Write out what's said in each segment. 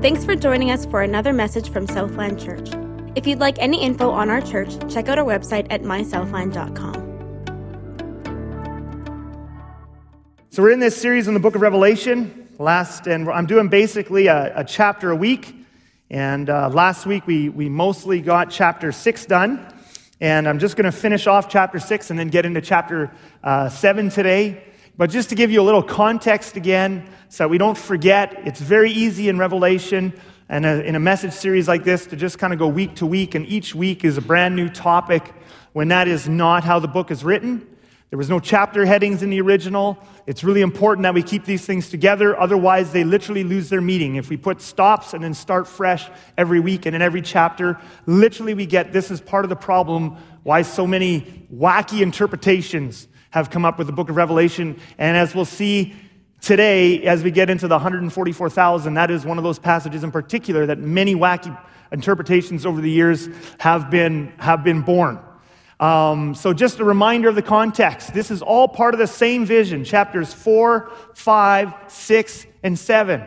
Thanks for joining us for another message from Southland Church. If you'd like any info on our church, check out our website at mysouthland.com. So we're in this series in the book of Revelation. Last, and I'm doing basically a, a chapter a week. And uh, last week we, we mostly got chapter six done. And I'm just going to finish off chapter six and then get into chapter uh, seven today. But just to give you a little context again, so we don't forget, it's very easy in Revelation and in a message series like this to just kind of go week to week, and each week is a brand new topic when that is not how the book is written. There was no chapter headings in the original. It's really important that we keep these things together. Otherwise, they literally lose their meaning. If we put stops and then start fresh every week and in every chapter, literally we get this is part of the problem why so many wacky interpretations have come up with the book of Revelation. And as we'll see today, as we get into the 144,000, that is one of those passages in particular that many wacky interpretations over the years have been, have been born. Um, so, just a reminder of the context. This is all part of the same vision chapters 4, 5, 6, and 7.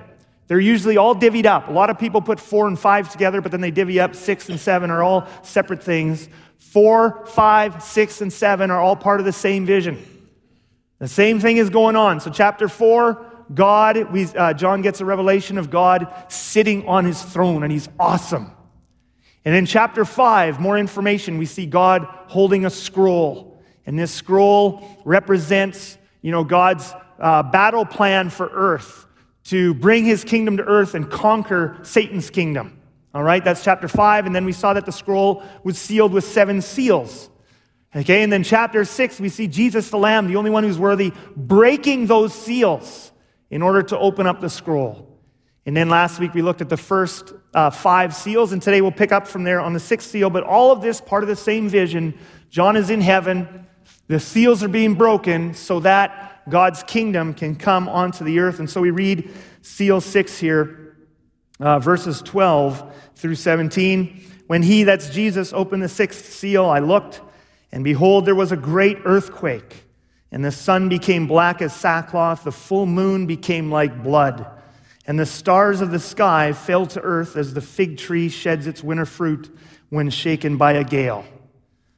They're usually all divvied up. A lot of people put 4 and 5 together, but then they divvy up 6 and 7 are all separate things. 4, 5, 6, and 7 are all part of the same vision. The same thing is going on. So, chapter 4, God, we, uh, John gets a revelation of God sitting on his throne, and he's awesome. And in chapter 5, more information, we see God holding a scroll. And this scroll represents, you know, God's uh, battle plan for earth to bring his kingdom to earth and conquer Satan's kingdom. All right, that's chapter 5. And then we saw that the scroll was sealed with seven seals. Okay, and then chapter 6, we see Jesus the Lamb, the only one who's worthy, breaking those seals in order to open up the scroll. And then last week we looked at the first uh, five seals, and today we'll pick up from there on the sixth seal. But all of this part of the same vision. John is in heaven, the seals are being broken so that God's kingdom can come onto the earth. And so we read seal six here, uh, verses 12 through 17. When he, that's Jesus, opened the sixth seal, I looked, and behold, there was a great earthquake, and the sun became black as sackcloth, the full moon became like blood and the stars of the sky fell to earth as the fig tree sheds its winter fruit when shaken by a gale.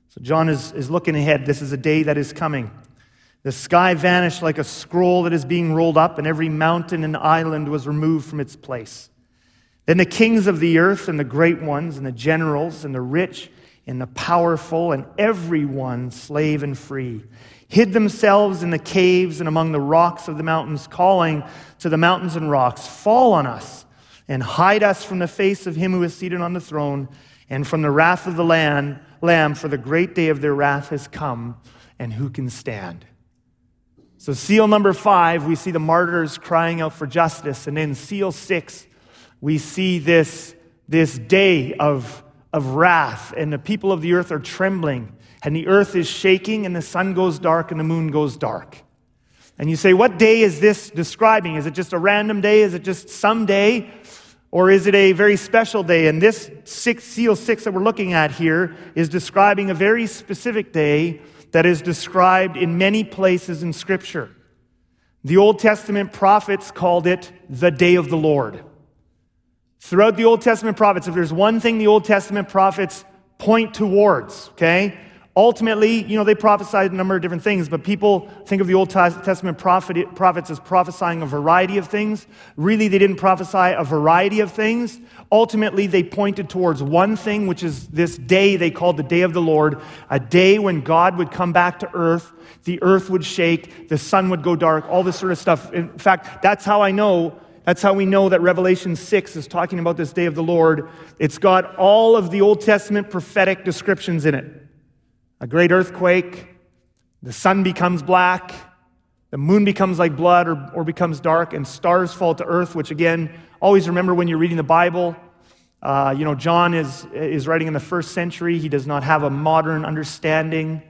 So John is, is looking ahead. This is a day that is coming. The sky vanished like a scroll that is being rolled up, and every mountain and island was removed from its place. Then the kings of the earth, and the great ones, and the generals, and the rich, and the powerful, and everyone, slave and free, hid themselves in the caves and among the rocks of the mountains, calling to the mountains and rocks, Fall on us and hide us from the face of him who is seated on the throne and from the wrath of the Lamb, lamb for the great day of their wrath has come, and who can stand? So, seal number five, we see the martyrs crying out for justice. And in seal six, we see this, this day of, of wrath, and the people of the earth are trembling and the earth is shaking, and the sun goes dark, and the moon goes dark. And you say, What day is this describing? Is it just a random day? Is it just some day? Or is it a very special day? And this six, seal six that we're looking at here is describing a very specific day that is described in many places in Scripture. The Old Testament prophets called it the day of the Lord. Throughout the Old Testament prophets, if there's one thing the Old Testament prophets point towards, okay, Ultimately, you know, they prophesied a number of different things, but people think of the Old Testament prophet, prophets as prophesying a variety of things. Really, they didn't prophesy a variety of things. Ultimately, they pointed towards one thing, which is this day they called the day of the Lord, a day when God would come back to earth, the earth would shake, the sun would go dark, all this sort of stuff. In fact, that's how I know that's how we know that Revelation 6 is talking about this day of the Lord. It's got all of the Old Testament prophetic descriptions in it a great earthquake, the sun becomes black, the moon becomes like blood or, or becomes dark, and stars fall to earth, which again, always remember when you're reading the Bible. Uh, you know, John is, is writing in the first century. He does not have a modern understanding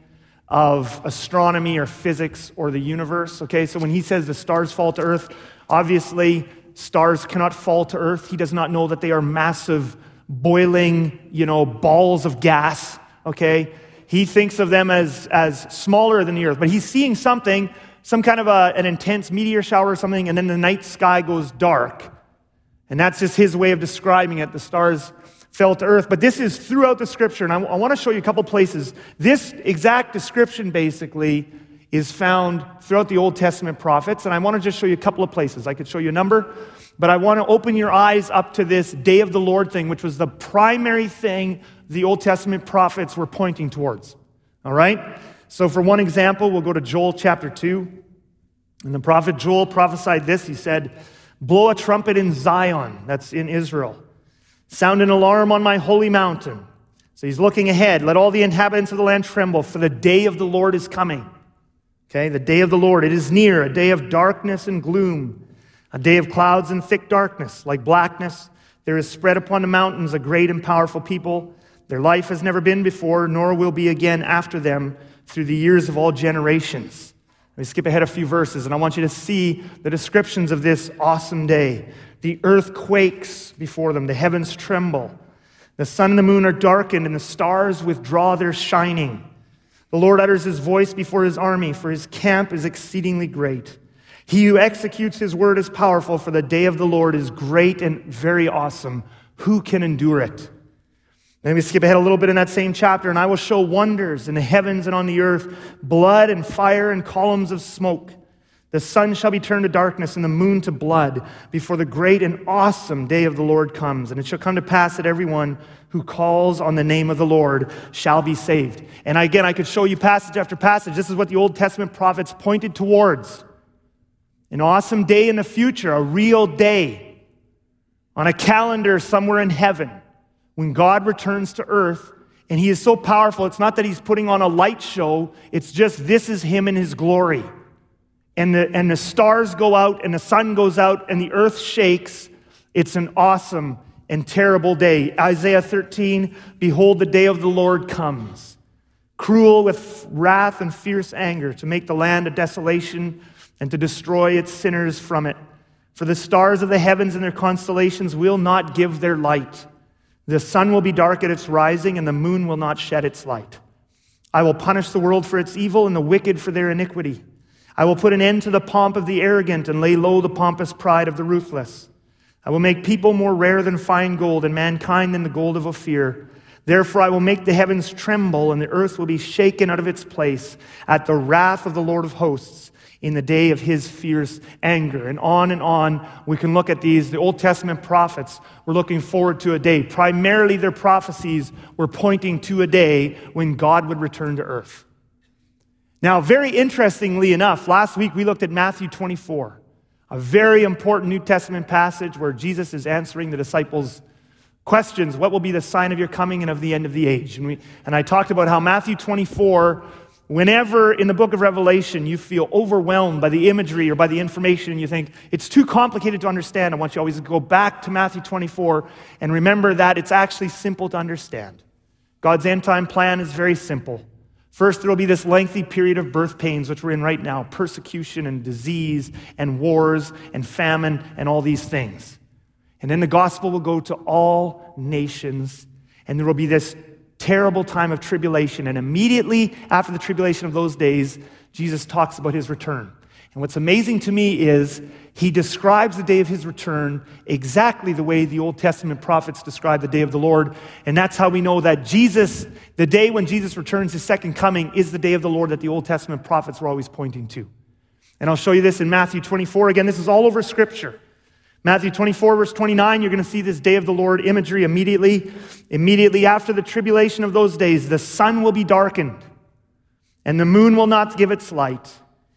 of astronomy or physics or the universe. Okay, so when he says the stars fall to earth, obviously stars cannot fall to earth. He does not know that they are massive, boiling, you know, balls of gas. Okay, he thinks of them as, as smaller than the earth, but he's seeing something, some kind of a, an intense meteor shower or something, and then the night sky goes dark. And that's just his way of describing it. The stars fell to earth. But this is throughout the scripture, and I, I want to show you a couple places. This exact description basically is found throughout the Old Testament prophets, and I want to just show you a couple of places. I could show you a number, but I want to open your eyes up to this day of the Lord thing, which was the primary thing the Old Testament prophets were pointing towards. All right? So, for one example, we'll go to Joel chapter 2. And the prophet Joel prophesied this. He said, Blow a trumpet in Zion, that's in Israel. Sound an alarm on my holy mountain. So he's looking ahead. Let all the inhabitants of the land tremble, for the day of the Lord is coming. Okay, the day of the Lord, it is near, a day of darkness and gloom, a day of clouds and thick darkness, like blackness. There is spread upon the mountains a great and powerful people. Their life has never been before, nor will be again after them through the years of all generations. Let me skip ahead a few verses, and I want you to see the descriptions of this awesome day. The earth quakes before them, the heavens tremble. The sun and the moon are darkened, and the stars withdraw their shining. The Lord utters his voice before his army, for his camp is exceedingly great. He who executes his word is powerful, for the day of the Lord is great and very awesome. Who can endure it? Let me skip ahead a little bit in that same chapter, and I will show wonders in the heavens and on the earth blood and fire and columns of smoke. The sun shall be turned to darkness and the moon to blood before the great and awesome day of the Lord comes. And it shall come to pass that everyone who calls on the name of the Lord shall be saved. And again, I could show you passage after passage. This is what the Old Testament prophets pointed towards an awesome day in the future, a real day on a calendar somewhere in heaven when God returns to earth, and he is so powerful, it's not that he's putting on a light show, it's just this is him in his glory. And the, and the stars go out, and the sun goes out, and the earth shakes. It's an awesome and terrible day. Isaiah 13 Behold, the day of the Lord comes, cruel with wrath and fierce anger, to make the land a desolation and to destroy its sinners from it. For the stars of the heavens and their constellations will not give their light. The sun will be dark at its rising, and the moon will not shed its light. I will punish the world for its evil and the wicked for their iniquity. I will put an end to the pomp of the arrogant and lay low the pompous pride of the ruthless. I will make people more rare than fine gold, and mankind than the gold of Ophir. Therefore, I will make the heavens tremble, and the earth will be shaken out of its place at the wrath of the Lord of hosts in the day of his fierce anger. And on and on, we can look at these. The Old Testament prophets were looking forward to a day. Primarily, their prophecies were pointing to a day when God would return to earth. Now, very interestingly enough, last week we looked at Matthew 24, a very important New Testament passage where Jesus is answering the disciples' questions What will be the sign of your coming and of the end of the age? And, we, and I talked about how Matthew 24 Whenever in the book of Revelation you feel overwhelmed by the imagery or by the information and you think it's too complicated to understand, I want you always to go back to Matthew 24 and remember that it's actually simple to understand. God's end time plan is very simple. First, there will be this lengthy period of birth pains, which we're in right now persecution and disease and wars and famine and all these things. And then the gospel will go to all nations, and there will be this terrible time of tribulation. And immediately after the tribulation of those days, Jesus talks about his return. And what's amazing to me is he describes the day of his return exactly the way the Old Testament prophets describe the day of the Lord. And that's how we know that Jesus, the day when Jesus returns, his second coming, is the day of the Lord that the Old Testament prophets were always pointing to. And I'll show you this in Matthew 24. Again, this is all over Scripture. Matthew 24, verse 29, you're going to see this day of the Lord imagery immediately. Immediately after the tribulation of those days, the sun will be darkened, and the moon will not give its light,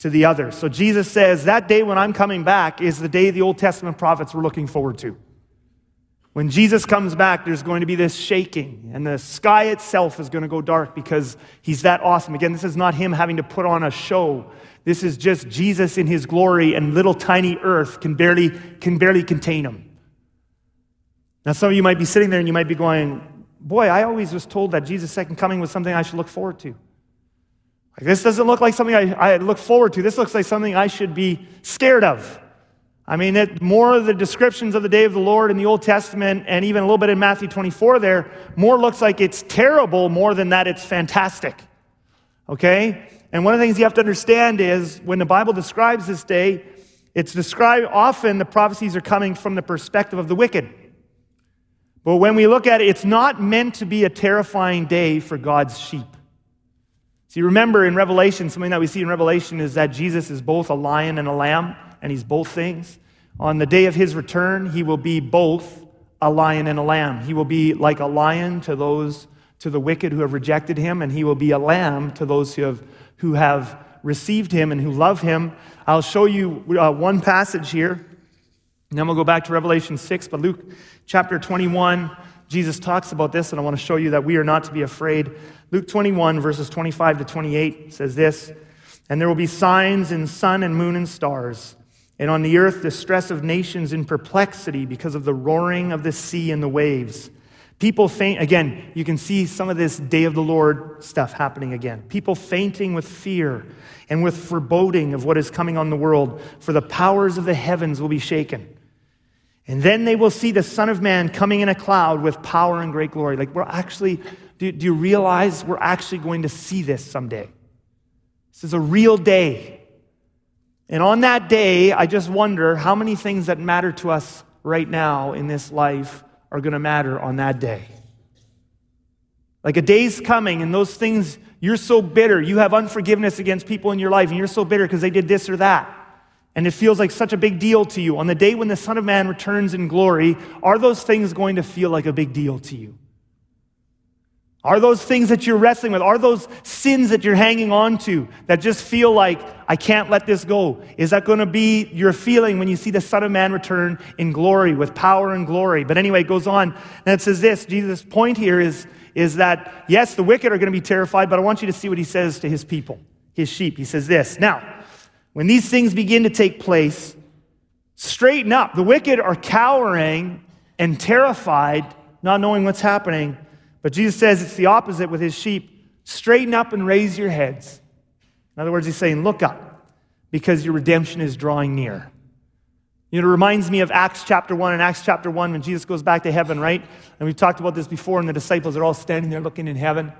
to the other. So Jesus says, That day when I'm coming back is the day the Old Testament prophets were looking forward to. When Jesus comes back, there's going to be this shaking, and the sky itself is going to go dark because he's that awesome. Again, this is not him having to put on a show. This is just Jesus in his glory, and little tiny earth can barely, can barely contain him. Now, some of you might be sitting there and you might be going, boy, I always was told that Jesus' second coming was something I should look forward to. Like, this doesn't look like something I, I look forward to. This looks like something I should be scared of. I mean, it, more of the descriptions of the day of the Lord in the Old Testament and even a little bit in Matthew 24 there, more looks like it's terrible more than that it's fantastic. Okay? And one of the things you have to understand is when the Bible describes this day, it's described often the prophecies are coming from the perspective of the wicked. But when we look at it, it's not meant to be a terrifying day for God's sheep. See, remember in Revelation, something that we see in Revelation is that Jesus is both a lion and a lamb, and he's both things. On the day of his return, he will be both a lion and a lamb. He will be like a lion to those, to the wicked who have rejected him, and he will be a lamb to those who have, who have received him and who love him. I'll show you uh, one passage here, and then we'll go back to Revelation 6. But Luke chapter 21, Jesus talks about this, and I want to show you that we are not to be afraid. Luke 21, verses 25 to 28 says this And there will be signs in sun and moon and stars, and on the earth distress of nations in perplexity because of the roaring of the sea and the waves. People faint, again, you can see some of this day of the Lord stuff happening again. People fainting with fear and with foreboding of what is coming on the world, for the powers of the heavens will be shaken. And then they will see the Son of Man coming in a cloud with power and great glory. Like, we're actually, do, do you realize we're actually going to see this someday? This is a real day. And on that day, I just wonder how many things that matter to us right now in this life are going to matter on that day. Like a day's coming, and those things, you're so bitter. You have unforgiveness against people in your life, and you're so bitter because they did this or that. And it feels like such a big deal to you. On the day when the Son of Man returns in glory, are those things going to feel like a big deal to you? Are those things that you're wrestling with, are those sins that you're hanging on to that just feel like, I can't let this go? Is that going to be your feeling when you see the Son of Man return in glory, with power and glory? But anyway, it goes on, and it says this Jesus' point here is, is that, yes, the wicked are going to be terrified, but I want you to see what he says to his people, his sheep. He says this Now, when these things begin to take place, straighten up. The wicked are cowering and terrified, not knowing what's happening. But Jesus says it's the opposite with his sheep. Straighten up and raise your heads. In other words, he's saying, Look up, because your redemption is drawing near. You know, it reminds me of Acts chapter 1 and Acts chapter 1 when Jesus goes back to heaven, right? And we've talked about this before, and the disciples are all standing there looking in heaven.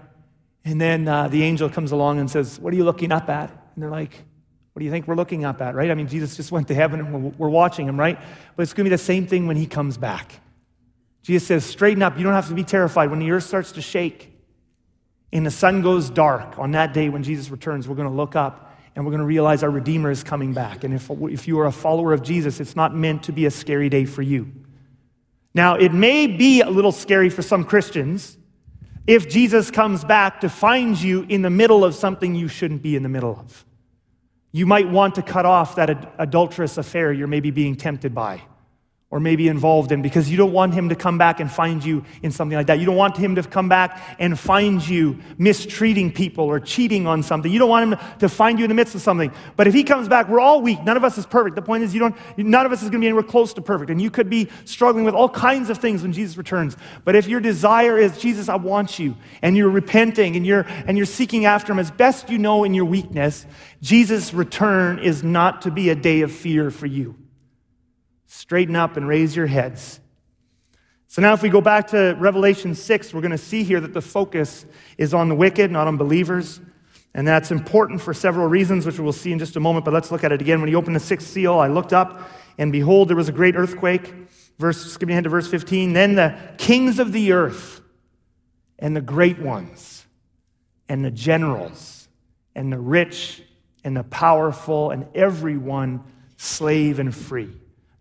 And then uh, the angel comes along and says, What are you looking up at? And they're like, What do you think we're looking up at, right? I mean, Jesus just went to heaven and we're, watching him, right? But it's going to be the same thing when he comes back. Jesus says, straighten up. You don't have to be terrified. When the earth starts to shake and the sun goes dark on that day when Jesus returns, we're going to look up and we're going to realize our Redeemer is coming back. And if, if you are a follower of Jesus, it's not meant to be a scary day for you. Now, it may be a little scary for some Christians if Jesus comes back to find you in the middle of something you shouldn't be in the middle of. You might want to cut off that adulterous affair you're maybe being tempted by or maybe involved in because you don't want him to come back and find you in something like that. You don't want him to come back and find you mistreating people or cheating on something. You don't want him to find you in the midst of something. But if he comes back, we're all weak. None of us is perfect. The point is, you don't, none of us is going to be anywhere close to perfect. And you could be struggling with all kinds of things when Jesus returns. But if your desire is, Jesus, I want you, and you're repenting and you're, and you're seeking after him as best you know in your weakness, Jesus' return is not to be a day of fear for you. Straighten up and raise your heads. So now, if we go back to Revelation 6, we're going to see here that the focus is on the wicked, not on believers. And that's important for several reasons, which we'll see in just a moment. But let's look at it again. When he opened the sixth seal, I looked up, and behold, there was a great earthquake. Verse, skipping ahead to verse 15. Then the kings of the earth, and the great ones, and the generals, and the rich, and the powerful, and everyone, slave and free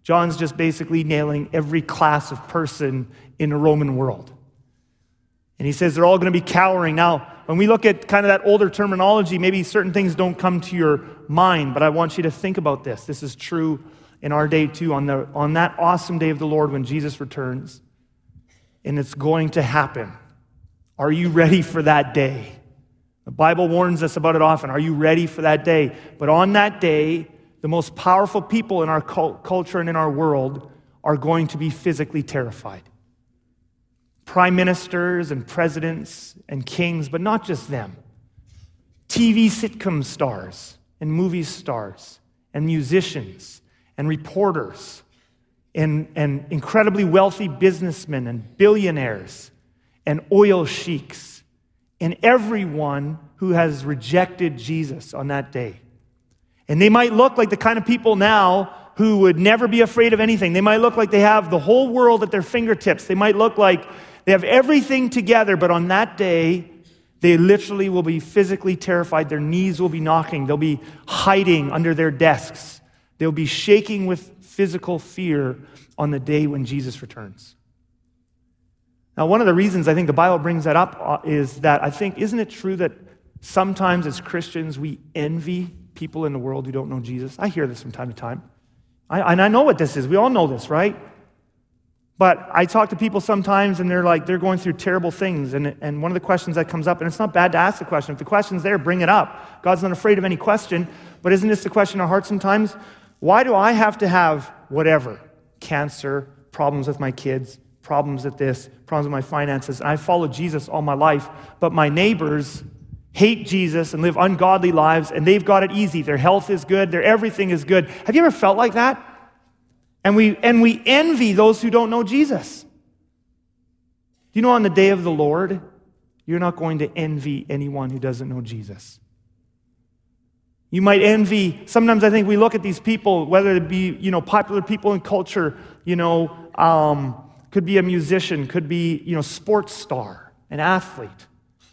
John's just basically nailing every class of person in the Roman world. And he says they're all going to be cowering. Now, when we look at kind of that older terminology, maybe certain things don't come to your mind, but I want you to think about this. This is true in our day too, on, the, on that awesome day of the Lord when Jesus returns. And it's going to happen. Are you ready for that day? The Bible warns us about it often. Are you ready for that day? But on that day, the most powerful people in our culture and in our world are going to be physically terrified. prime ministers and presidents and kings, but not just them. TV sitcom stars and movie stars and musicians and reporters and, and incredibly wealthy businessmen and billionaires and oil sheiks and everyone who has rejected Jesus on that day. And they might look like the kind of people now who would never be afraid of anything. They might look like they have the whole world at their fingertips. They might look like they have everything together, but on that day, they literally will be physically terrified. Their knees will be knocking. They'll be hiding under their desks. They'll be shaking with physical fear on the day when Jesus returns. Now, one of the reasons I think the Bible brings that up uh, is that I think, isn't it true that sometimes as Christians we envy people in the world who don't know Jesus? I hear this from time to time. I, and I know what this is. We all know this, right? But I talk to people sometimes and they're like, they're going through terrible things. And, and one of the questions that comes up, and it's not bad to ask the question. If the question's there, bring it up. God's not afraid of any question. But isn't this the question in our heart sometimes? Why do I have to have whatever? Cancer, problems with my kids, problems with this, problems with my finances. And I followed Jesus all my life, but my neighbors hate Jesus and live ungodly lives, and they've got it easy. Their health is good, their everything is good. Have you ever felt like that? And we, and we envy those who don't know Jesus. Do you know, on the day of the Lord, you're not going to envy anyone who doesn't know Jesus. You might envy, sometimes I think we look at these people, whether it be, you know, popular people in culture, you know, um, could be a musician, could be, you know, sports star, an athlete.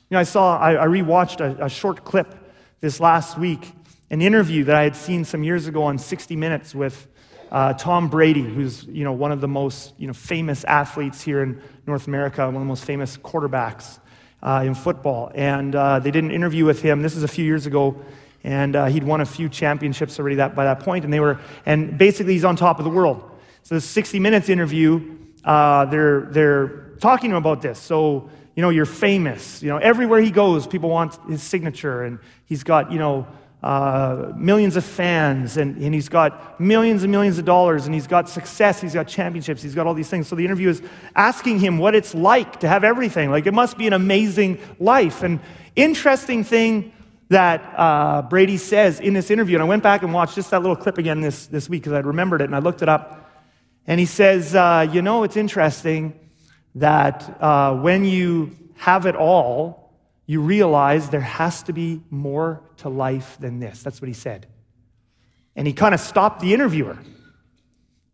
You know, I saw, I, I rewatched a, a short clip this last week, an interview that I had seen some years ago on 60 Minutes with uh, Tom Brady, who's you know, one of the most you know, famous athletes here in North America, one of the most famous quarterbacks uh, in football. And uh, they did an interview with him. This is a few years ago. And uh, he'd won a few championships already that, by that point, and they were, and basically he's on top of the world. So the 60 Minutes interview, uh, they're they're talking about this. So you know, you're famous. You know, everywhere he goes, people want his signature, and he's got you know uh, millions of fans, and, and he's got millions and millions of dollars, and he's got success, he's got championships, he's got all these things. So the interview is asking him what it's like to have everything. Like, it must be an amazing life. And interesting thing that uh, Brady says in this interview, and I went back and watched just that little clip again this, this week because I remembered it and I looked it up. And he says, uh, You know, it's interesting that uh, when you have it all, you realize there has to be more to life than this. That's what he said. And he kind of stopped the interviewer.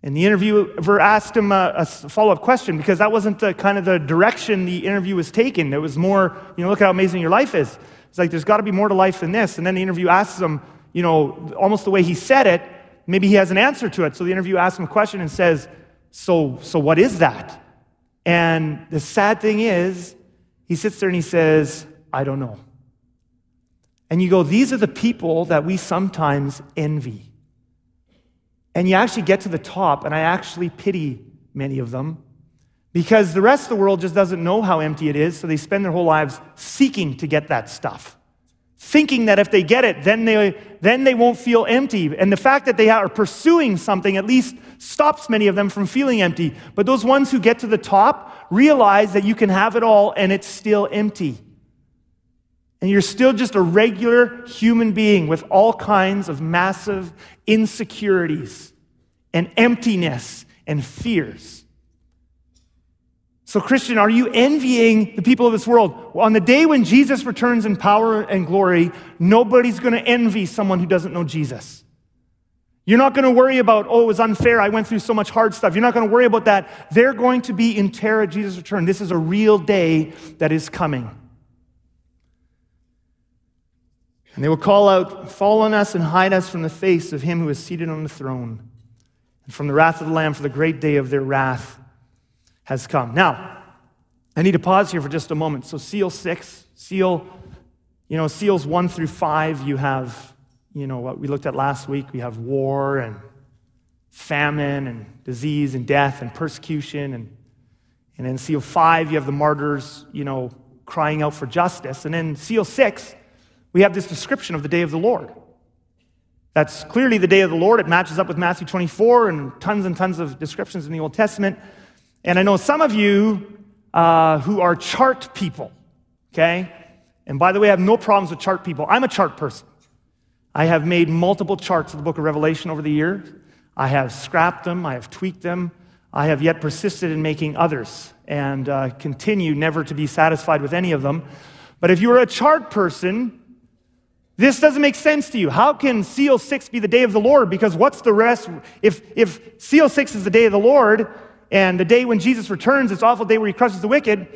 And the interviewer asked him a, a follow up question because that wasn't the kind of the direction the interview was taken. It was more, you know, look at how amazing your life is. It's like, there's got to be more to life than this. And then the interview asks him, you know, almost the way he said it, maybe he has an answer to it. So the interview asks him a question and says, so, so what is that? And the sad thing is, he sits there and he says, I don't know. And you go, these are the people that we sometimes envy. And you actually get to the top, and I actually pity many of them because the rest of the world just doesn't know how empty it is, so they spend their whole lives seeking to get that stuff. Thinking that if they get it, then they, then they won't feel empty. And the fact that they are pursuing something at least stops many of them from feeling empty. But those ones who get to the top realize that you can have it all and it's still empty and you're still just a regular human being with all kinds of massive insecurities and emptiness and fears. So, Christian, are you envying the people of this world? Well, on the day when Jesus returns in power and glory, nobody's going to envy someone who doesn't know Jesus. You're not going to worry about, oh, it was unfair. I went through so much hard stuff. You're not going to worry about that. They're going to be in terror at Jesus' return. This is a real day that is coming. And they will call out, Fall on us and hide us from the face of him who is seated on the throne, and from the wrath of the Lamb, for the great day of their wrath has come. Now, I need to pause here for just a moment. So, seal six, seal, you know, seals one through five, you have, you know, what we looked at last week. We have war and famine and disease and death and persecution. And, and then seal five, you have the martyrs, you know, crying out for justice. And then seal six, we have this description of the day of the Lord. That's clearly the day of the Lord. It matches up with Matthew 24 and tons and tons of descriptions in the Old Testament. And I know some of you uh, who are chart people, okay? And by the way, I have no problems with chart people. I'm a chart person. I have made multiple charts of the book of Revelation over the years. I have scrapped them, I have tweaked them. I have yet persisted in making others and uh, continue never to be satisfied with any of them. But if you are a chart person, this doesn't make sense to you. How can seal six be the day of the Lord? Because what's the rest? If, if seal six is the day of the Lord and the day when Jesus returns, this awful day where he crushes the wicked,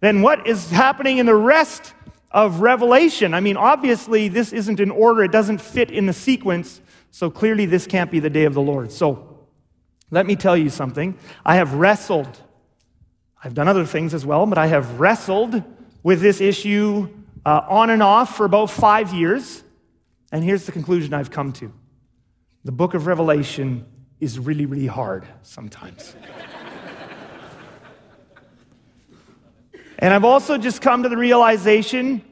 then what is happening in the rest of Revelation. I mean, obviously, this isn't in order, it doesn't fit in the sequence, so clearly, this can't be the day of the Lord. So, let me tell you something. I have wrestled, I've done other things as well, but I have wrestled with this issue uh, on and off for about five years. And here's the conclusion I've come to the book of Revelation is really, really hard sometimes. And I've also just come to the realization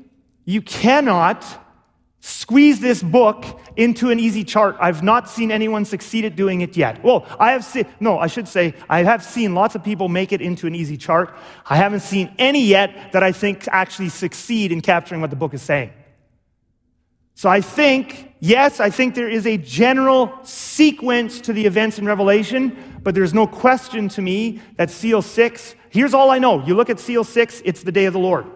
you cannot squeeze this book into an easy chart. I've not seen anyone succeed at doing it yet. Well, I have seen, no, I should say, I have seen lots of people make it into an easy chart. I haven't seen any yet that I think actually succeed in capturing what the book is saying. So I think, yes, I think there is a general sequence to the events in Revelation, but there's no question to me that seal six, here's all I know. You look at seal six, it's the day of the Lord.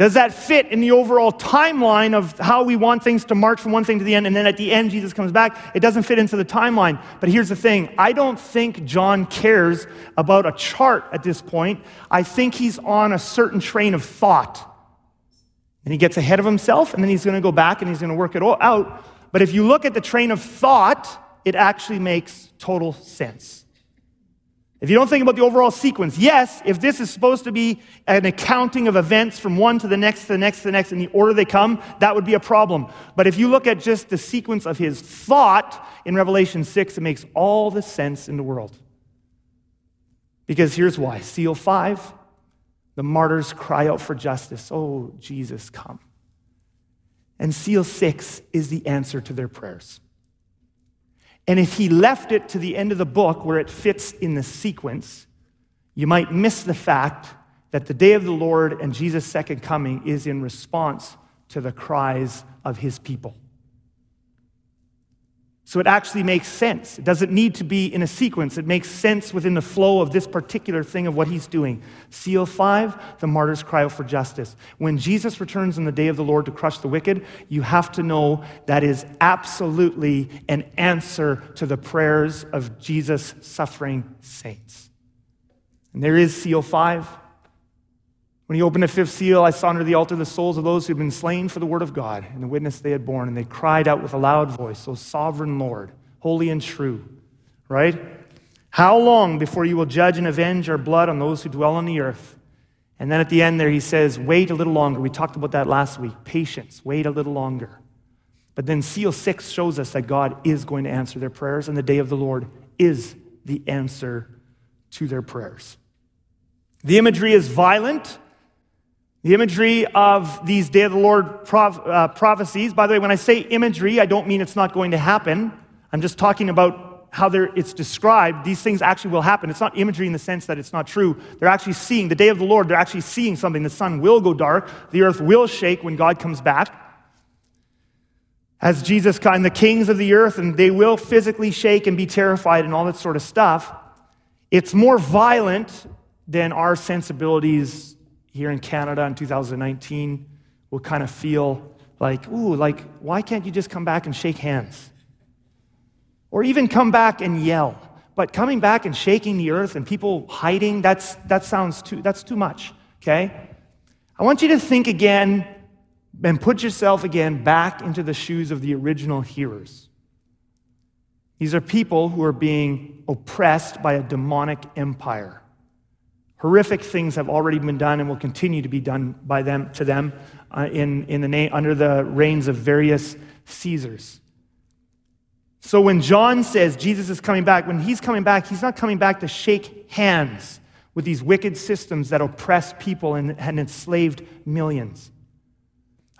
Does that fit in the overall timeline of how we want things to march from one thing to the end, and then at the end, Jesus comes back? It doesn't fit into the timeline. But here's the thing I don't think John cares about a chart at this point. I think he's on a certain train of thought. And he gets ahead of himself, and then he's going to go back and he's going to work it all out. But if you look at the train of thought, it actually makes total sense. If you don't think about the overall sequence, yes, if this is supposed to be an accounting of events from one to the next, to the next, to the next, in the order they come, that would be a problem. But if you look at just the sequence of his thought in Revelation 6, it makes all the sense in the world. Because here's why Seal 5 the martyrs cry out for justice. Oh, Jesus, come. And seal six is the answer to their prayers. And if he left it to the end of the book where it fits in the sequence, you might miss the fact that the day of the Lord and Jesus' second coming is in response to the cries of his people. So it actually makes sense. It doesn't need to be in a sequence. It makes sense within the flow of this particular thing of what he's doing. Seal five, the martyrs cry out for justice. When Jesus returns in the day of the Lord to crush the wicked, you have to know that is absolutely an answer to the prayers of Jesus' suffering saints. And there is seal five. When he opened the fifth seal, I saw under the altar the souls of those who had been slain for the word of God and the witness they had borne. And they cried out with a loud voice, O sovereign Lord, holy and true. Right? How long before you will judge and avenge our blood on those who dwell on the earth? And then at the end there, he says, Wait a little longer. We talked about that last week. Patience, wait a little longer. But then seal six shows us that God is going to answer their prayers, and the day of the Lord is the answer to their prayers. The imagery is violent the imagery of these Day of the Lord uh, prophecies, by the way, when I say imagery, I don't mean it's not going to happen. I'm just talking about how it's described. These things actually will happen. It's not imagery in the sense that it's not true. They're actually seeing, the day of the Lord, they're actually seeing something. The sun will go dark, the earth will shake when God comes back. As Jesus and the kings of the earth, and they will physically shake and be terrified and all that sort of stuff. It's more violent than our sensibilities here in Canada in 2019 will kind of feel like, ooh, like, why can't you just come back and shake hands? Or even come back and yell. But coming back and shaking the earth and people hiding, that's, that sounds too, that's too much, okay? I want you to think again and put yourself again back into the shoes of the original hearers. These are people who are being oppressed by a demonic empire. Horrific things have already been done and will continue to be done by them to them uh, in, in the name, under the reigns of various Caesars. So when John says Jesus is coming back, when he's coming back, he's not coming back to shake hands with these wicked systems that oppress people and, and enslaved millions.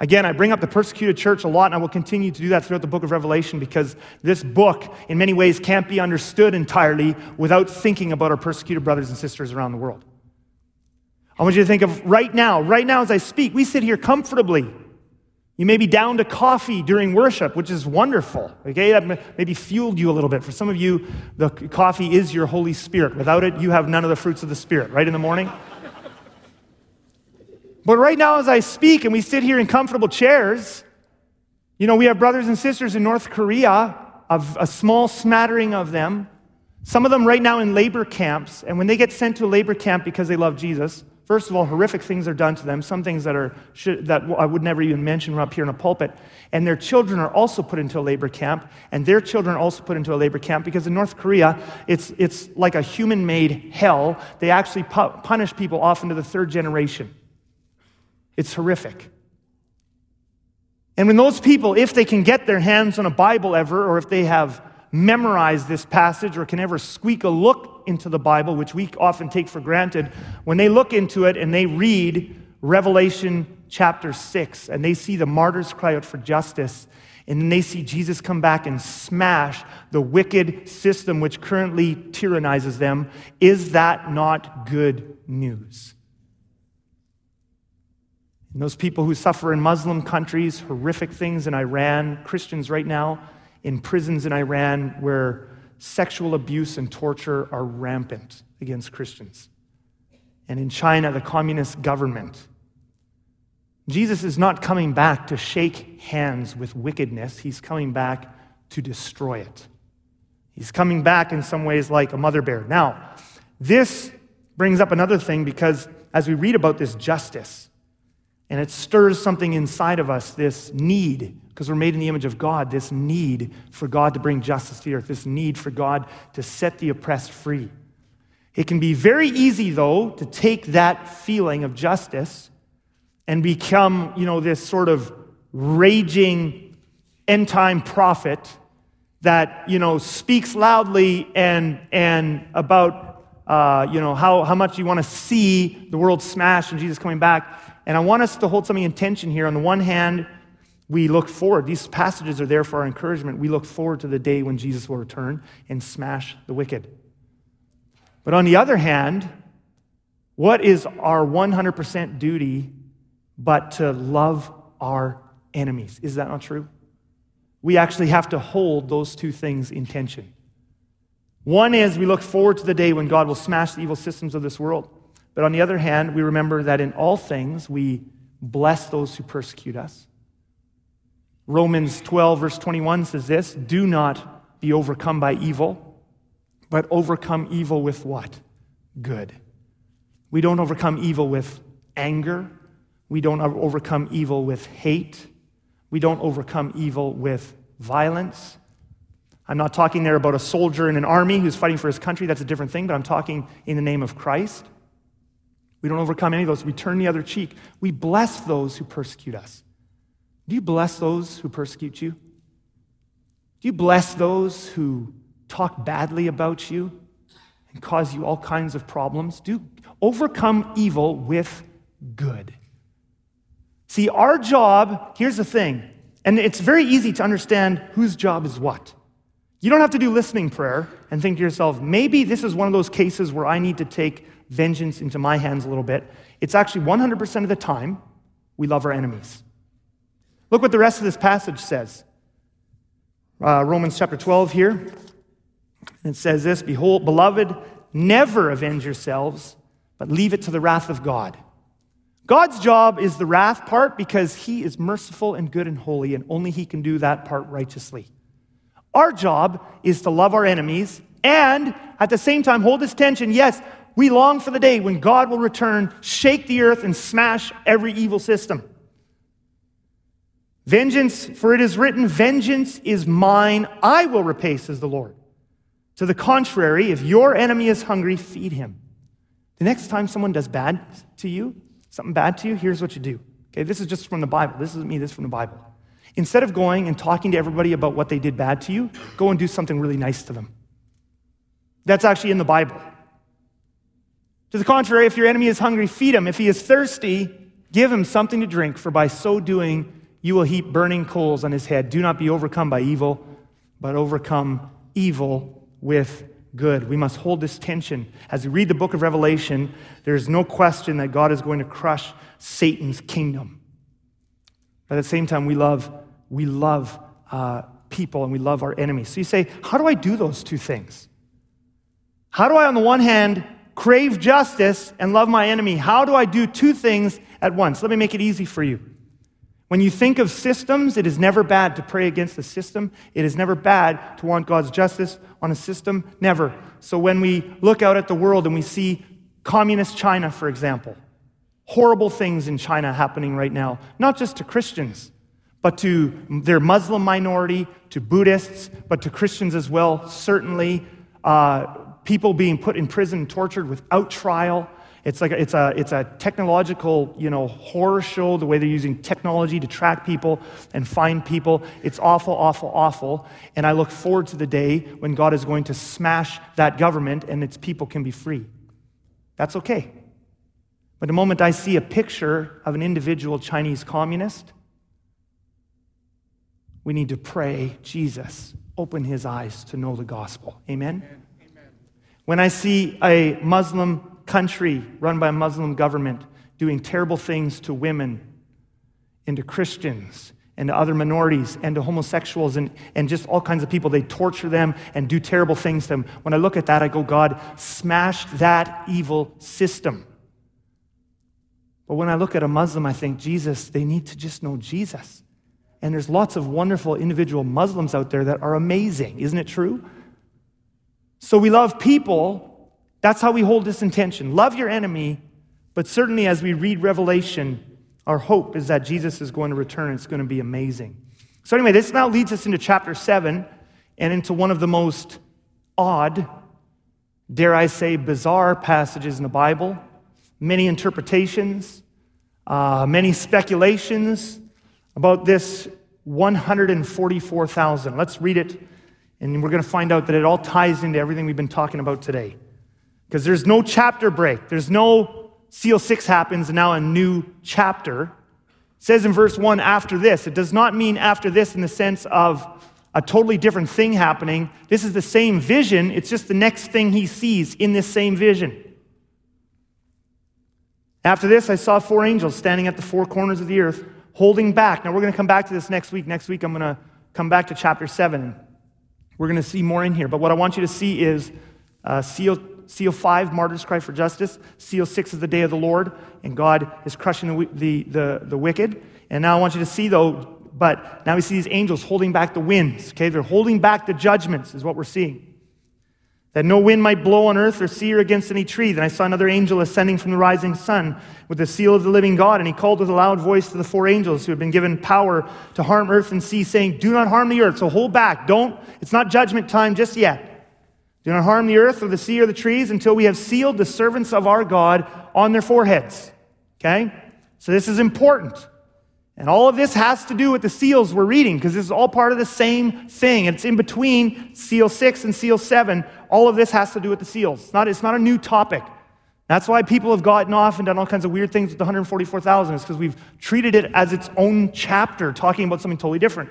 Again, I bring up the persecuted church a lot, and I will continue to do that throughout the book of Revelation because this book, in many ways, can't be understood entirely without thinking about our persecuted brothers and sisters around the world. I want you to think of right now, right now as I speak, we sit here comfortably. You may be down to coffee during worship, which is wonderful. Okay, that maybe fueled you a little bit. For some of you, the coffee is your Holy Spirit. Without it, you have none of the fruits of the Spirit, right in the morning? But right now, as I speak and we sit here in comfortable chairs, you know, we have brothers and sisters in North Korea, of a small smattering of them, some of them right now in labor camps. And when they get sent to a labor camp because they love Jesus, first of all, horrific things are done to them, some things that, are, that I would never even mention up here in a pulpit. And their children are also put into a labor camp, and their children are also put into a labor camp because in North Korea, it's, it's like a human made hell. They actually pu- punish people off into the third generation. It's horrific. And when those people, if they can get their hands on a Bible ever, or if they have memorized this passage or can ever squeak a look into the Bible, which we often take for granted, when they look into it and they read Revelation chapter 6 and they see the martyrs cry out for justice, and then they see Jesus come back and smash the wicked system which currently tyrannizes them, is that not good news? And those people who suffer in Muslim countries, horrific things in Iran, Christians right now in prisons in Iran where sexual abuse and torture are rampant against Christians. And in China, the communist government. Jesus is not coming back to shake hands with wickedness, he's coming back to destroy it. He's coming back in some ways like a mother bear. Now, this brings up another thing because as we read about this justice, and it stirs something inside of us this need, because we're made in the image of God, this need for God to bring justice to the earth, this need for God to set the oppressed free. It can be very easy, though, to take that feeling of justice and become, you know, this sort of raging end time prophet that, you know, speaks loudly and, and about, uh, you know, how, how much you want to see the world smashed and Jesus coming back. And I want us to hold something in tension here. On the one hand, we look forward. These passages are there for our encouragement. We look forward to the day when Jesus will return and smash the wicked. But on the other hand, what is our 100% duty but to love our enemies? Is that not true? We actually have to hold those two things in tension. One is we look forward to the day when God will smash the evil systems of this world. But on the other hand, we remember that in all things we bless those who persecute us. Romans 12, verse 21 says this Do not be overcome by evil, but overcome evil with what? Good. We don't overcome evil with anger. We don't overcome evil with hate. We don't overcome evil with violence. I'm not talking there about a soldier in an army who's fighting for his country. That's a different thing, but I'm talking in the name of Christ. We don't overcome any of those. We turn the other cheek. We bless those who persecute us. Do you bless those who persecute you? Do you bless those who talk badly about you and cause you all kinds of problems? Do overcome evil with good. See, our job, here's the thing, and it's very easy to understand whose job is what. You don't have to do listening prayer and think to yourself, maybe this is one of those cases where I need to take vengeance into my hands a little bit. It's actually 100% of the time we love our enemies. Look what the rest of this passage says. Uh, Romans chapter 12 here. It says this Behold, beloved, never avenge yourselves, but leave it to the wrath of God. God's job is the wrath part because he is merciful and good and holy, and only he can do that part righteously. Our job is to love our enemies and at the same time hold this tension. Yes, we long for the day when God will return, shake the earth, and smash every evil system. Vengeance, for it is written, Vengeance is mine, I will repay, says the Lord. To the contrary, if your enemy is hungry, feed him. The next time someone does bad to you, something bad to you, here's what you do. Okay, this is just from the Bible. This isn't me, this is from the Bible. Instead of going and talking to everybody about what they did bad to you, go and do something really nice to them. That's actually in the Bible. To the contrary, if your enemy is hungry, feed him. If he is thirsty, Give him something to drink, for by so doing, you will heap burning coals on his head. Do not be overcome by evil, but overcome evil with good. We must hold this tension. As we read the book of Revelation, there's no question that God is going to crush Satan's kingdom. But at the same time, we love, we love uh, people and we love our enemies. So you say, how do I do those two things? How do I, on the one hand, crave justice and love my enemy? How do I do two things at once? Let me make it easy for you. When you think of systems, it is never bad to pray against the system. It is never bad to want God's justice on a system. Never. So when we look out at the world and we see communist China, for example, horrible things in China happening right now, not just to Christians, but to their Muslim minority, to Buddhists, but to Christians as well, certainly. Uh, people being put in prison tortured without trial. It's like a, it's a, it's a technological, you know, horror show, the way they're using technology to track people and find people. It's awful, awful, awful. And I look forward to the day when God is going to smash that government and its people can be free. That's okay. But the moment I see a picture of an individual Chinese communist, we need to pray, Jesus, open his eyes to know the gospel. Amen? Amen. When I see a Muslim country run by a Muslim government doing terrible things to women and to Christians and to other minorities and to homosexuals and, and just all kinds of people. They torture them and do terrible things to them. When I look at that, I go, God, smash that evil system. But when I look at a Muslim, I think, Jesus, they need to just know Jesus. And there's lots of wonderful individual Muslims out there that are amazing. Isn't it true? So we love people that's how we hold this intention. Love your enemy, but certainly as we read Revelation, our hope is that Jesus is going to return. It's going to be amazing. So, anyway, this now leads us into chapter 7 and into one of the most odd, dare I say, bizarre passages in the Bible. Many interpretations, uh, many speculations about this 144,000. Let's read it, and we're going to find out that it all ties into everything we've been talking about today. Because there's no chapter break. There's no seal six happens and now a new chapter. It says in verse one, after this. It does not mean after this in the sense of a totally different thing happening. This is the same vision, it's just the next thing he sees in this same vision. After this, I saw four angels standing at the four corners of the earth, holding back. Now, we're going to come back to this next week. Next week, I'm going to come back to chapter 7. We're going to see more in here. But what I want you to see is uh, seal Seal five, martyrs cry for justice. Seal six is the day of the Lord, and God is crushing the, the, the, the wicked. And now I want you to see, though, but now we see these angels holding back the winds. Okay, they're holding back the judgments, is what we're seeing. That no wind might blow on earth or sea or against any tree. Then I saw another angel ascending from the rising sun with the seal of the living God, and he called with a loud voice to the four angels who had been given power to harm earth and sea, saying, Do not harm the earth. So hold back. Don't, it's not judgment time just yet. Do not harm the earth or the sea or the trees until we have sealed the servants of our God on their foreheads. Okay? So this is important. And all of this has to do with the seals we're reading because this is all part of the same thing. It's in between seal six and seal seven. All of this has to do with the seals. It's not, it's not a new topic. That's why people have gotten off and done all kinds of weird things with the 144,000, is because we've treated it as its own chapter, talking about something totally different.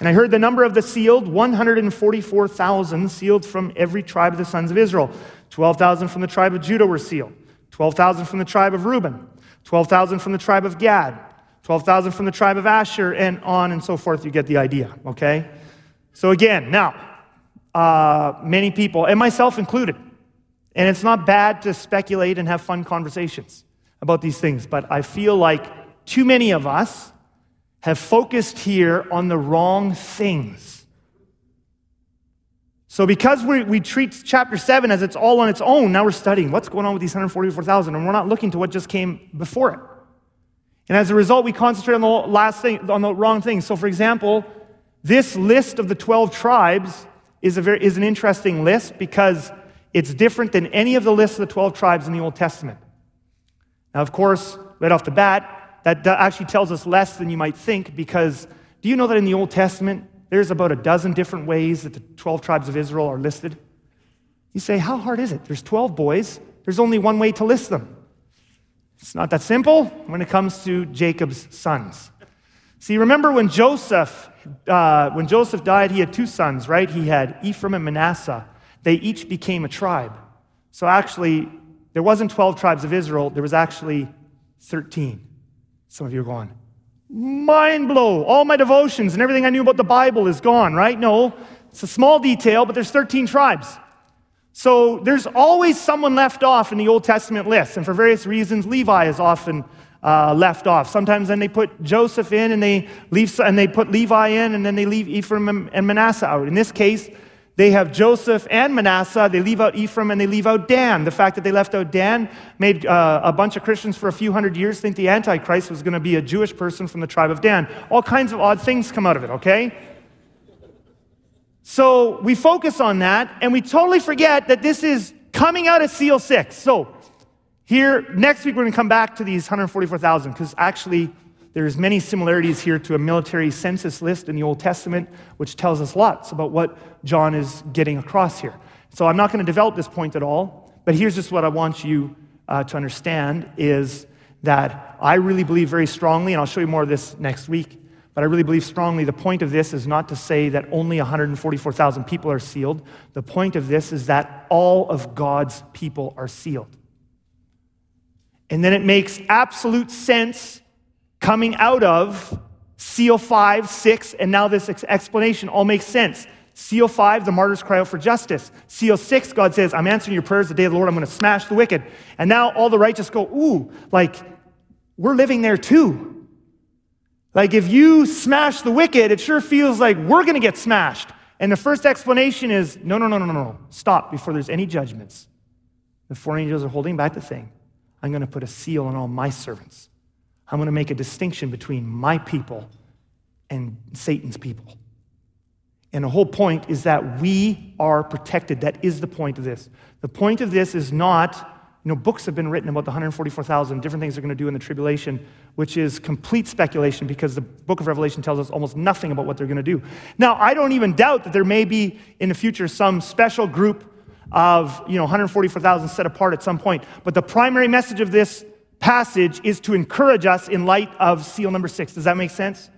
And I heard the number of the sealed 144,000 sealed from every tribe of the sons of Israel. 12,000 from the tribe of Judah were sealed, 12,000 from the tribe of Reuben, 12,000 from the tribe of Gad, 12,000 from the tribe of Asher, and on and so forth. You get the idea, okay? So, again, now, uh, many people, and myself included, and it's not bad to speculate and have fun conversations about these things, but I feel like too many of us have focused here on the wrong things. So, because we, we treat chapter 7 as it's all on its own, now we're studying what's going on with these 144,000, and we're not looking to what just came before it. And as a result, we concentrate on the last thing, on the wrong things. So, for example, this list of the 12 tribes is, a very, is an interesting list because it's different than any of the lists of the 12 tribes in the Old Testament. Now, of course, right off the bat, that actually tells us less than you might think because do you know that in the Old Testament, there's about a dozen different ways that the 12 tribes of Israel are listed? You say, how hard is it? There's 12 boys, there's only one way to list them. It's not that simple when it comes to Jacob's sons. See, remember when Joseph, uh, when Joseph died, he had two sons, right? He had Ephraim and Manasseh. They each became a tribe. So actually, there wasn't 12 tribes of Israel, there was actually 13. Some of you are going, mind blow. All my devotions and everything I knew about the Bible is gone, right? No, it's a small detail, but there's 13 tribes. So there's always someone left off in the Old Testament list, and for various reasons, Levi is often uh, left off. Sometimes then they put Joseph in, and they leave, and they put Levi in, and then they leave Ephraim and Manasseh out. In this case, they have Joseph and Manasseh. They leave out Ephraim and they leave out Dan. The fact that they left out Dan made uh, a bunch of Christians for a few hundred years think the Antichrist was going to be a Jewish person from the tribe of Dan. All kinds of odd things come out of it, okay? So we focus on that and we totally forget that this is coming out of Seal 6. So here, next week, we're going to come back to these 144,000 because actually, there's many similarities here to a military census list in the Old Testament, which tells us lots about what John is getting across here. So I'm not going to develop this point at all, but here's just what I want you uh, to understand is that I really believe very strongly, and I'll show you more of this next week, but I really believe strongly the point of this is not to say that only 144,000 people are sealed. The point of this is that all of God's people are sealed. And then it makes absolute sense coming out of seal 5, 6, and now this explanation all makes sense. Seal 5, the martyrs cry out for justice. Seal 6, God says, I'm answering your prayers the day of the Lord. I'm going to smash the wicked. And now all the righteous go, ooh, like we're living there too. Like if you smash the wicked, it sure feels like we're going to get smashed. And the first explanation is no, no, no, no, no, no. Stop before there's any judgments. The four angels are holding back the thing. I'm going to put a seal on all my servants. I'm going to make a distinction between my people and Satan's people. And the whole point is that we are protected. That is the point of this. The point of this is not, you know, books have been written about the 144,000 different things they're going to do in the tribulation, which is complete speculation because the book of Revelation tells us almost nothing about what they're going to do. Now, I don't even doubt that there may be in the future some special group of, you know, 144,000 set apart at some point. But the primary message of this passage is to encourage us in light of seal number six. Does that make sense?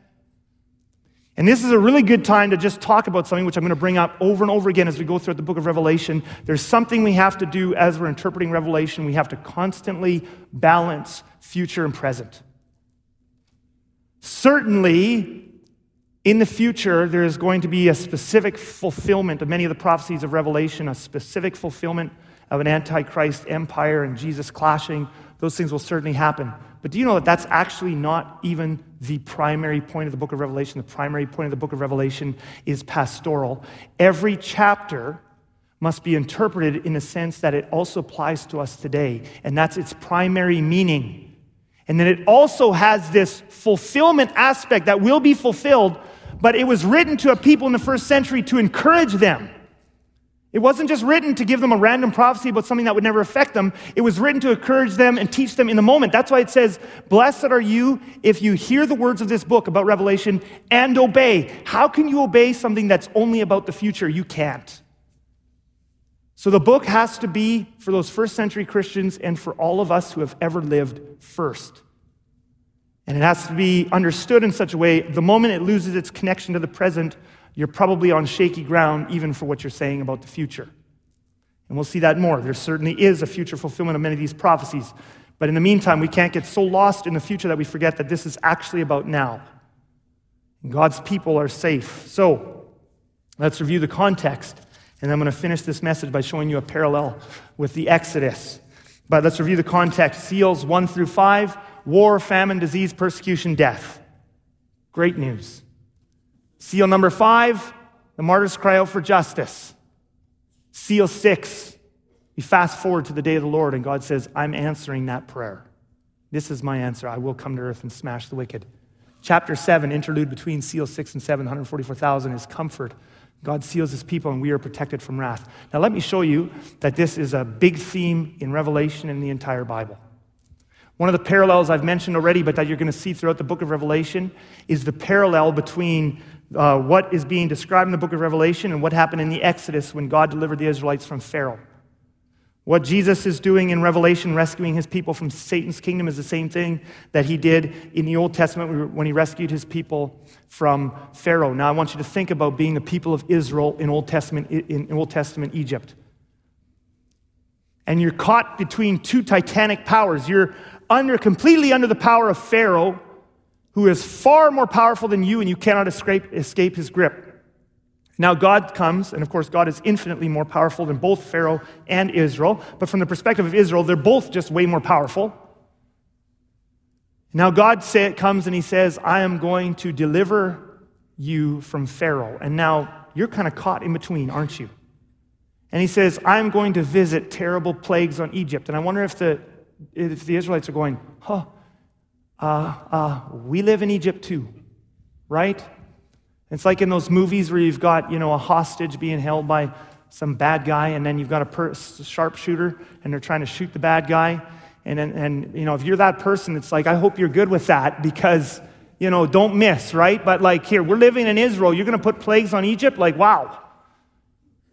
And this is a really good time to just talk about something which I'm going to bring up over and over again as we go through the book of Revelation. There's something we have to do as we're interpreting Revelation. We have to constantly balance future and present. Certainly, in the future, there is going to be a specific fulfillment of many of the prophecies of Revelation, a specific fulfillment of an antichrist empire and Jesus clashing those things will certainly happen. But do you know that that's actually not even the primary point of the book of Revelation? The primary point of the book of Revelation is pastoral. Every chapter must be interpreted in a sense that it also applies to us today, and that's its primary meaning. And then it also has this fulfillment aspect that will be fulfilled, but it was written to a people in the first century to encourage them. It wasn't just written to give them a random prophecy about something that would never affect them. It was written to encourage them and teach them in the moment. That's why it says, Blessed are you if you hear the words of this book about Revelation and obey. How can you obey something that's only about the future? You can't. So the book has to be for those first century Christians and for all of us who have ever lived first. And it has to be understood in such a way the moment it loses its connection to the present, you're probably on shaky ground even for what you're saying about the future. And we'll see that more. There certainly is a future fulfillment of many of these prophecies. But in the meantime, we can't get so lost in the future that we forget that this is actually about now. God's people are safe. So let's review the context. And I'm going to finish this message by showing you a parallel with the Exodus. But let's review the context. Seals 1 through 5 war, famine, disease, persecution, death. Great news. Seal number five, the martyrs cry out for justice. Seal six, we fast forward to the day of the Lord, and God says, I'm answering that prayer. This is my answer. I will come to earth and smash the wicked. Chapter 7, interlude between seal 6 and 7, 144,000, is comfort. God seals his people, and we are protected from wrath. Now, let me show you that this is a big theme in Revelation and the entire Bible. One of the parallels I've mentioned already, but that you're going to see throughout the book of Revelation, is the parallel between uh, what is being described in the book of Revelation and what happened in the Exodus when God delivered the Israelites from Pharaoh. What Jesus is doing in Revelation, rescuing his people from Satan's kingdom, is the same thing that he did in the Old Testament when he rescued his people from Pharaoh. Now, I want you to think about being the people of Israel in Old Testament, in Old Testament Egypt. And you're caught between two titanic powers. You're under, completely under the power of Pharaoh, who is far more powerful than you, and you cannot escape, escape his grip. Now, God comes, and of course, God is infinitely more powerful than both Pharaoh and Israel. But from the perspective of Israel, they're both just way more powerful. Now, God say, comes and he says, I am going to deliver you from Pharaoh. And now you're kind of caught in between, aren't you? And he says, I'm going to visit terrible plagues on Egypt. And I wonder if the, if the Israelites are going, huh, uh, uh, we live in Egypt too, right? It's like in those movies where you've got, you know, a hostage being held by some bad guy, and then you've got a per- sharpshooter, and they're trying to shoot the bad guy. And, and, and, you know, if you're that person, it's like, I hope you're good with that because, you know, don't miss, right? But like, here, we're living in Israel. You're going to put plagues on Egypt? Like, wow.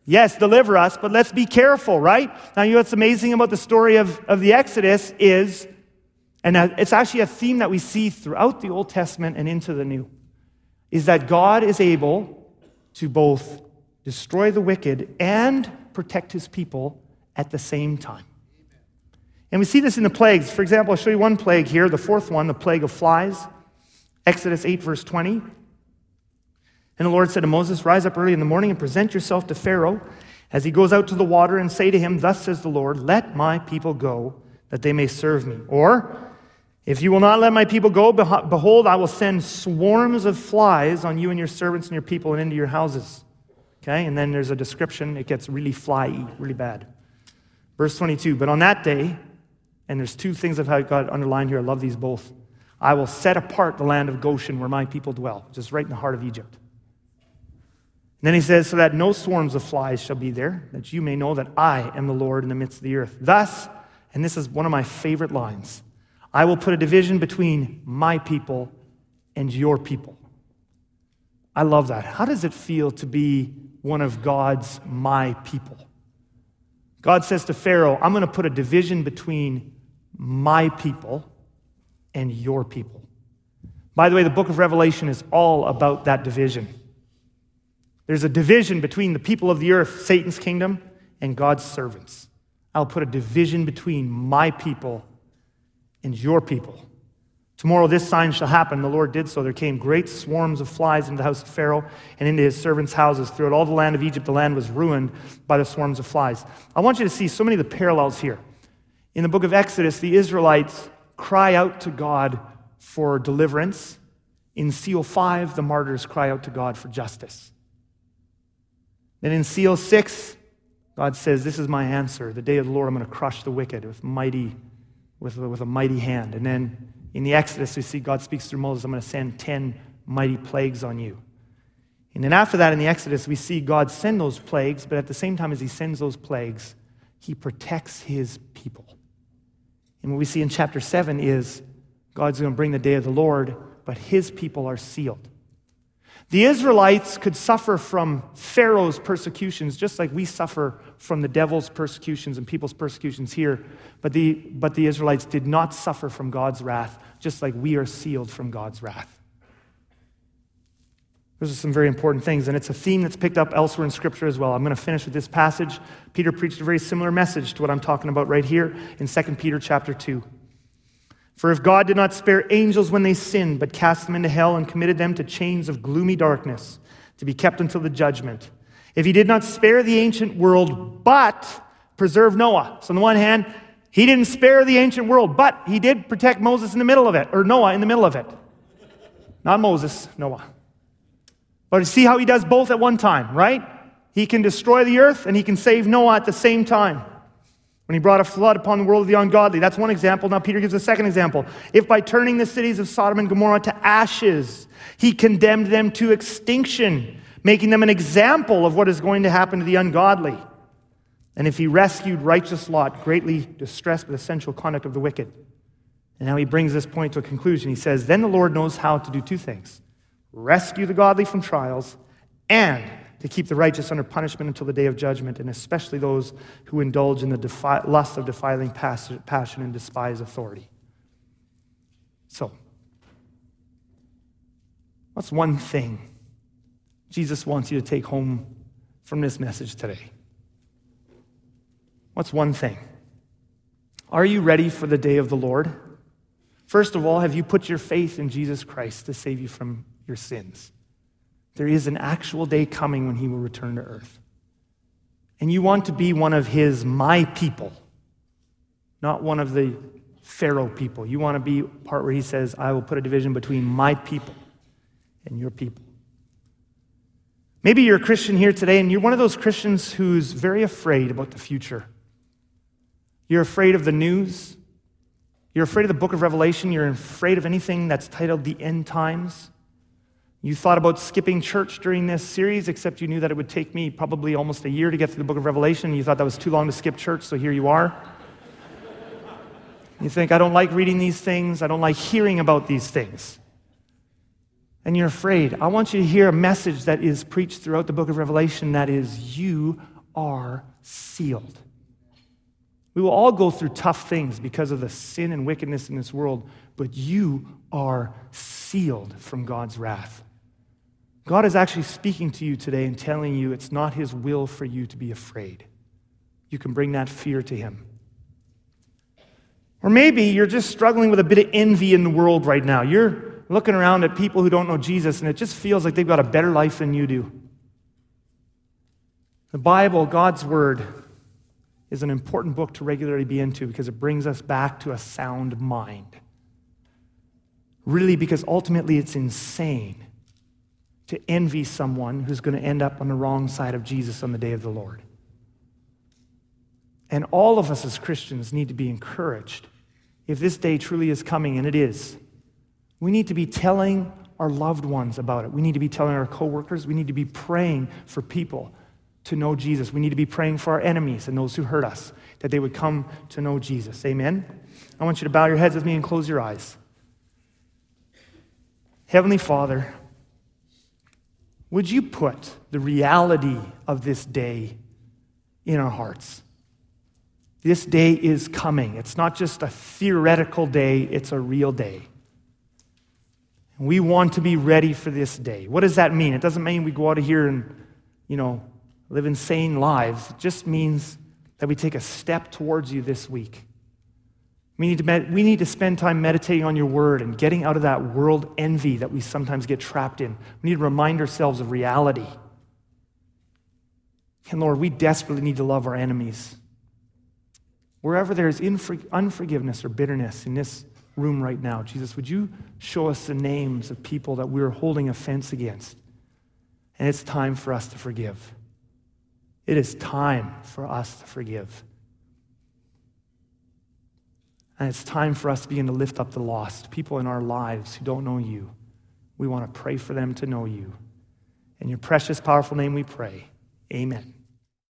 Yes, deliver us, but let's be careful, right? Now, you know what's amazing about the story of, of the Exodus is, and it's actually a theme that we see throughout the Old Testament and into the New is that God is able to both destroy the wicked and protect his people at the same time. And we see this in the plagues. For example, I'll show you one plague here, the fourth one, the plague of flies. Exodus 8, verse 20. And the Lord said to Moses, Rise up early in the morning and present yourself to Pharaoh as he goes out to the water and say to him, Thus says the Lord, Let my people go that they may serve me. Or, if you will not let my people go, behold, I will send swarms of flies on you and your servants and your people and into your houses. Okay, and then there's a description. It gets really flyy, really bad. Verse 22 But on that day, and there's two things I've got underlined here. I love these both. I will set apart the land of Goshen where my people dwell, just right in the heart of Egypt. Then he says, So that no swarms of flies shall be there, that you may know that I am the Lord in the midst of the earth. Thus, and this is one of my favorite lines I will put a division between my people and your people. I love that. How does it feel to be one of God's my people? God says to Pharaoh, I'm going to put a division between my people and your people. By the way, the book of Revelation is all about that division. There's a division between the people of the earth, Satan's kingdom, and God's servants. I'll put a division between my people and your people. Tomorrow this sign shall happen. The Lord did so. There came great swarms of flies into the house of Pharaoh and into his servants' houses. Throughout all the land of Egypt, the land was ruined by the swarms of flies. I want you to see so many of the parallels here. In the book of Exodus, the Israelites cry out to God for deliverance. In seal 5, the martyrs cry out to God for justice. Then in seal 6, God says, This is my answer. The day of the Lord, I'm going to crush the wicked with mighty with, with a mighty hand. And then in the Exodus, we see God speaks through Moses, I'm going to send 10 mighty plagues on you. And then after that, in the Exodus, we see God send those plagues, but at the same time as he sends those plagues, he protects his people. And what we see in chapter 7 is God's going to bring the day of the Lord, but his people are sealed. The Israelites could suffer from Pharaoh's persecutions just like we suffer from the devil's persecutions and people's persecutions here. But the, but the Israelites did not suffer from God's wrath just like we are sealed from God's wrath. Those are some very important things, and it's a theme that's picked up elsewhere in Scripture as well. I'm going to finish with this passage. Peter preached a very similar message to what I'm talking about right here in 2 Peter chapter 2. For if God did not spare angels when they sinned, but cast them into hell and committed them to chains of gloomy darkness to be kept until the judgment, if he did not spare the ancient world, but preserve Noah. So, on the one hand, he didn't spare the ancient world, but he did protect Moses in the middle of it, or Noah in the middle of it. Not Moses, Noah. But see how he does both at one time, right? He can destroy the earth and he can save Noah at the same time when he brought a flood upon the world of the ungodly. That's one example. Now, Peter gives a second example. If by turning the cities of Sodom and Gomorrah to ashes, he condemned them to extinction, making them an example of what is going to happen to the ungodly. And if he rescued righteous Lot, greatly distressed by the sensual conduct of the wicked. And now he brings this point to a conclusion. He says, Then the Lord knows how to do two things rescue the godly from trials and to keep the righteous under punishment until the day of judgment, and especially those who indulge in the defi- lust of defiling passion and despise authority. So, what's one thing Jesus wants you to take home from this message today? What's one thing? Are you ready for the day of the Lord? First of all, have you put your faith in Jesus Christ to save you from your sins? There is an actual day coming when he will return to earth. And you want to be one of his my people, not one of the Pharaoh people. You want to be part where he says, I will put a division between my people and your people. Maybe you're a Christian here today and you're one of those Christians who's very afraid about the future. You're afraid of the news. You're afraid of the book of Revelation. You're afraid of anything that's titled the end times. You thought about skipping church during this series, except you knew that it would take me probably almost a year to get through the book of Revelation. You thought that was too long to skip church, so here you are. You think, I don't like reading these things, I don't like hearing about these things. And you're afraid. I want you to hear a message that is preached throughout the book of Revelation that is, you are sealed. We will all go through tough things because of the sin and wickedness in this world, but you are sealed from God's wrath. God is actually speaking to you today and telling you it's not His will for you to be afraid. You can bring that fear to Him. Or maybe you're just struggling with a bit of envy in the world right now. You're looking around at people who don't know Jesus, and it just feels like they've got a better life than you do. The Bible, God's Word, is an important book to regularly be into because it brings us back to a sound mind. Really, because ultimately it's insane to envy someone who's going to end up on the wrong side of Jesus on the day of the Lord. And all of us as Christians need to be encouraged. If this day truly is coming, and it is, we need to be telling our loved ones about it. We need to be telling our coworkers. We need to be praying for people to know Jesus. We need to be praying for our enemies and those who hurt us, that they would come to know Jesus. Amen? I want you to bow your heads with me and close your eyes. Heavenly Father, would you put the reality of this day in our hearts? This day is coming. It's not just a theoretical day, it's a real day. We want to be ready for this day. What does that mean? It doesn't mean we go out of here and, you know, live insane lives. It just means that we take a step towards you this week. We need, to med- we need to spend time meditating on your word and getting out of that world envy that we sometimes get trapped in. We need to remind ourselves of reality. And Lord, we desperately need to love our enemies. Wherever there is unforgiveness or bitterness in this room right now, Jesus, would you show us the names of people that we're holding offense against? And it's time for us to forgive. It is time for us to forgive. And it's time for us to begin to lift up the lost, people in our lives who don't know you. We want to pray for them to know you. In your precious, powerful name we pray. Amen.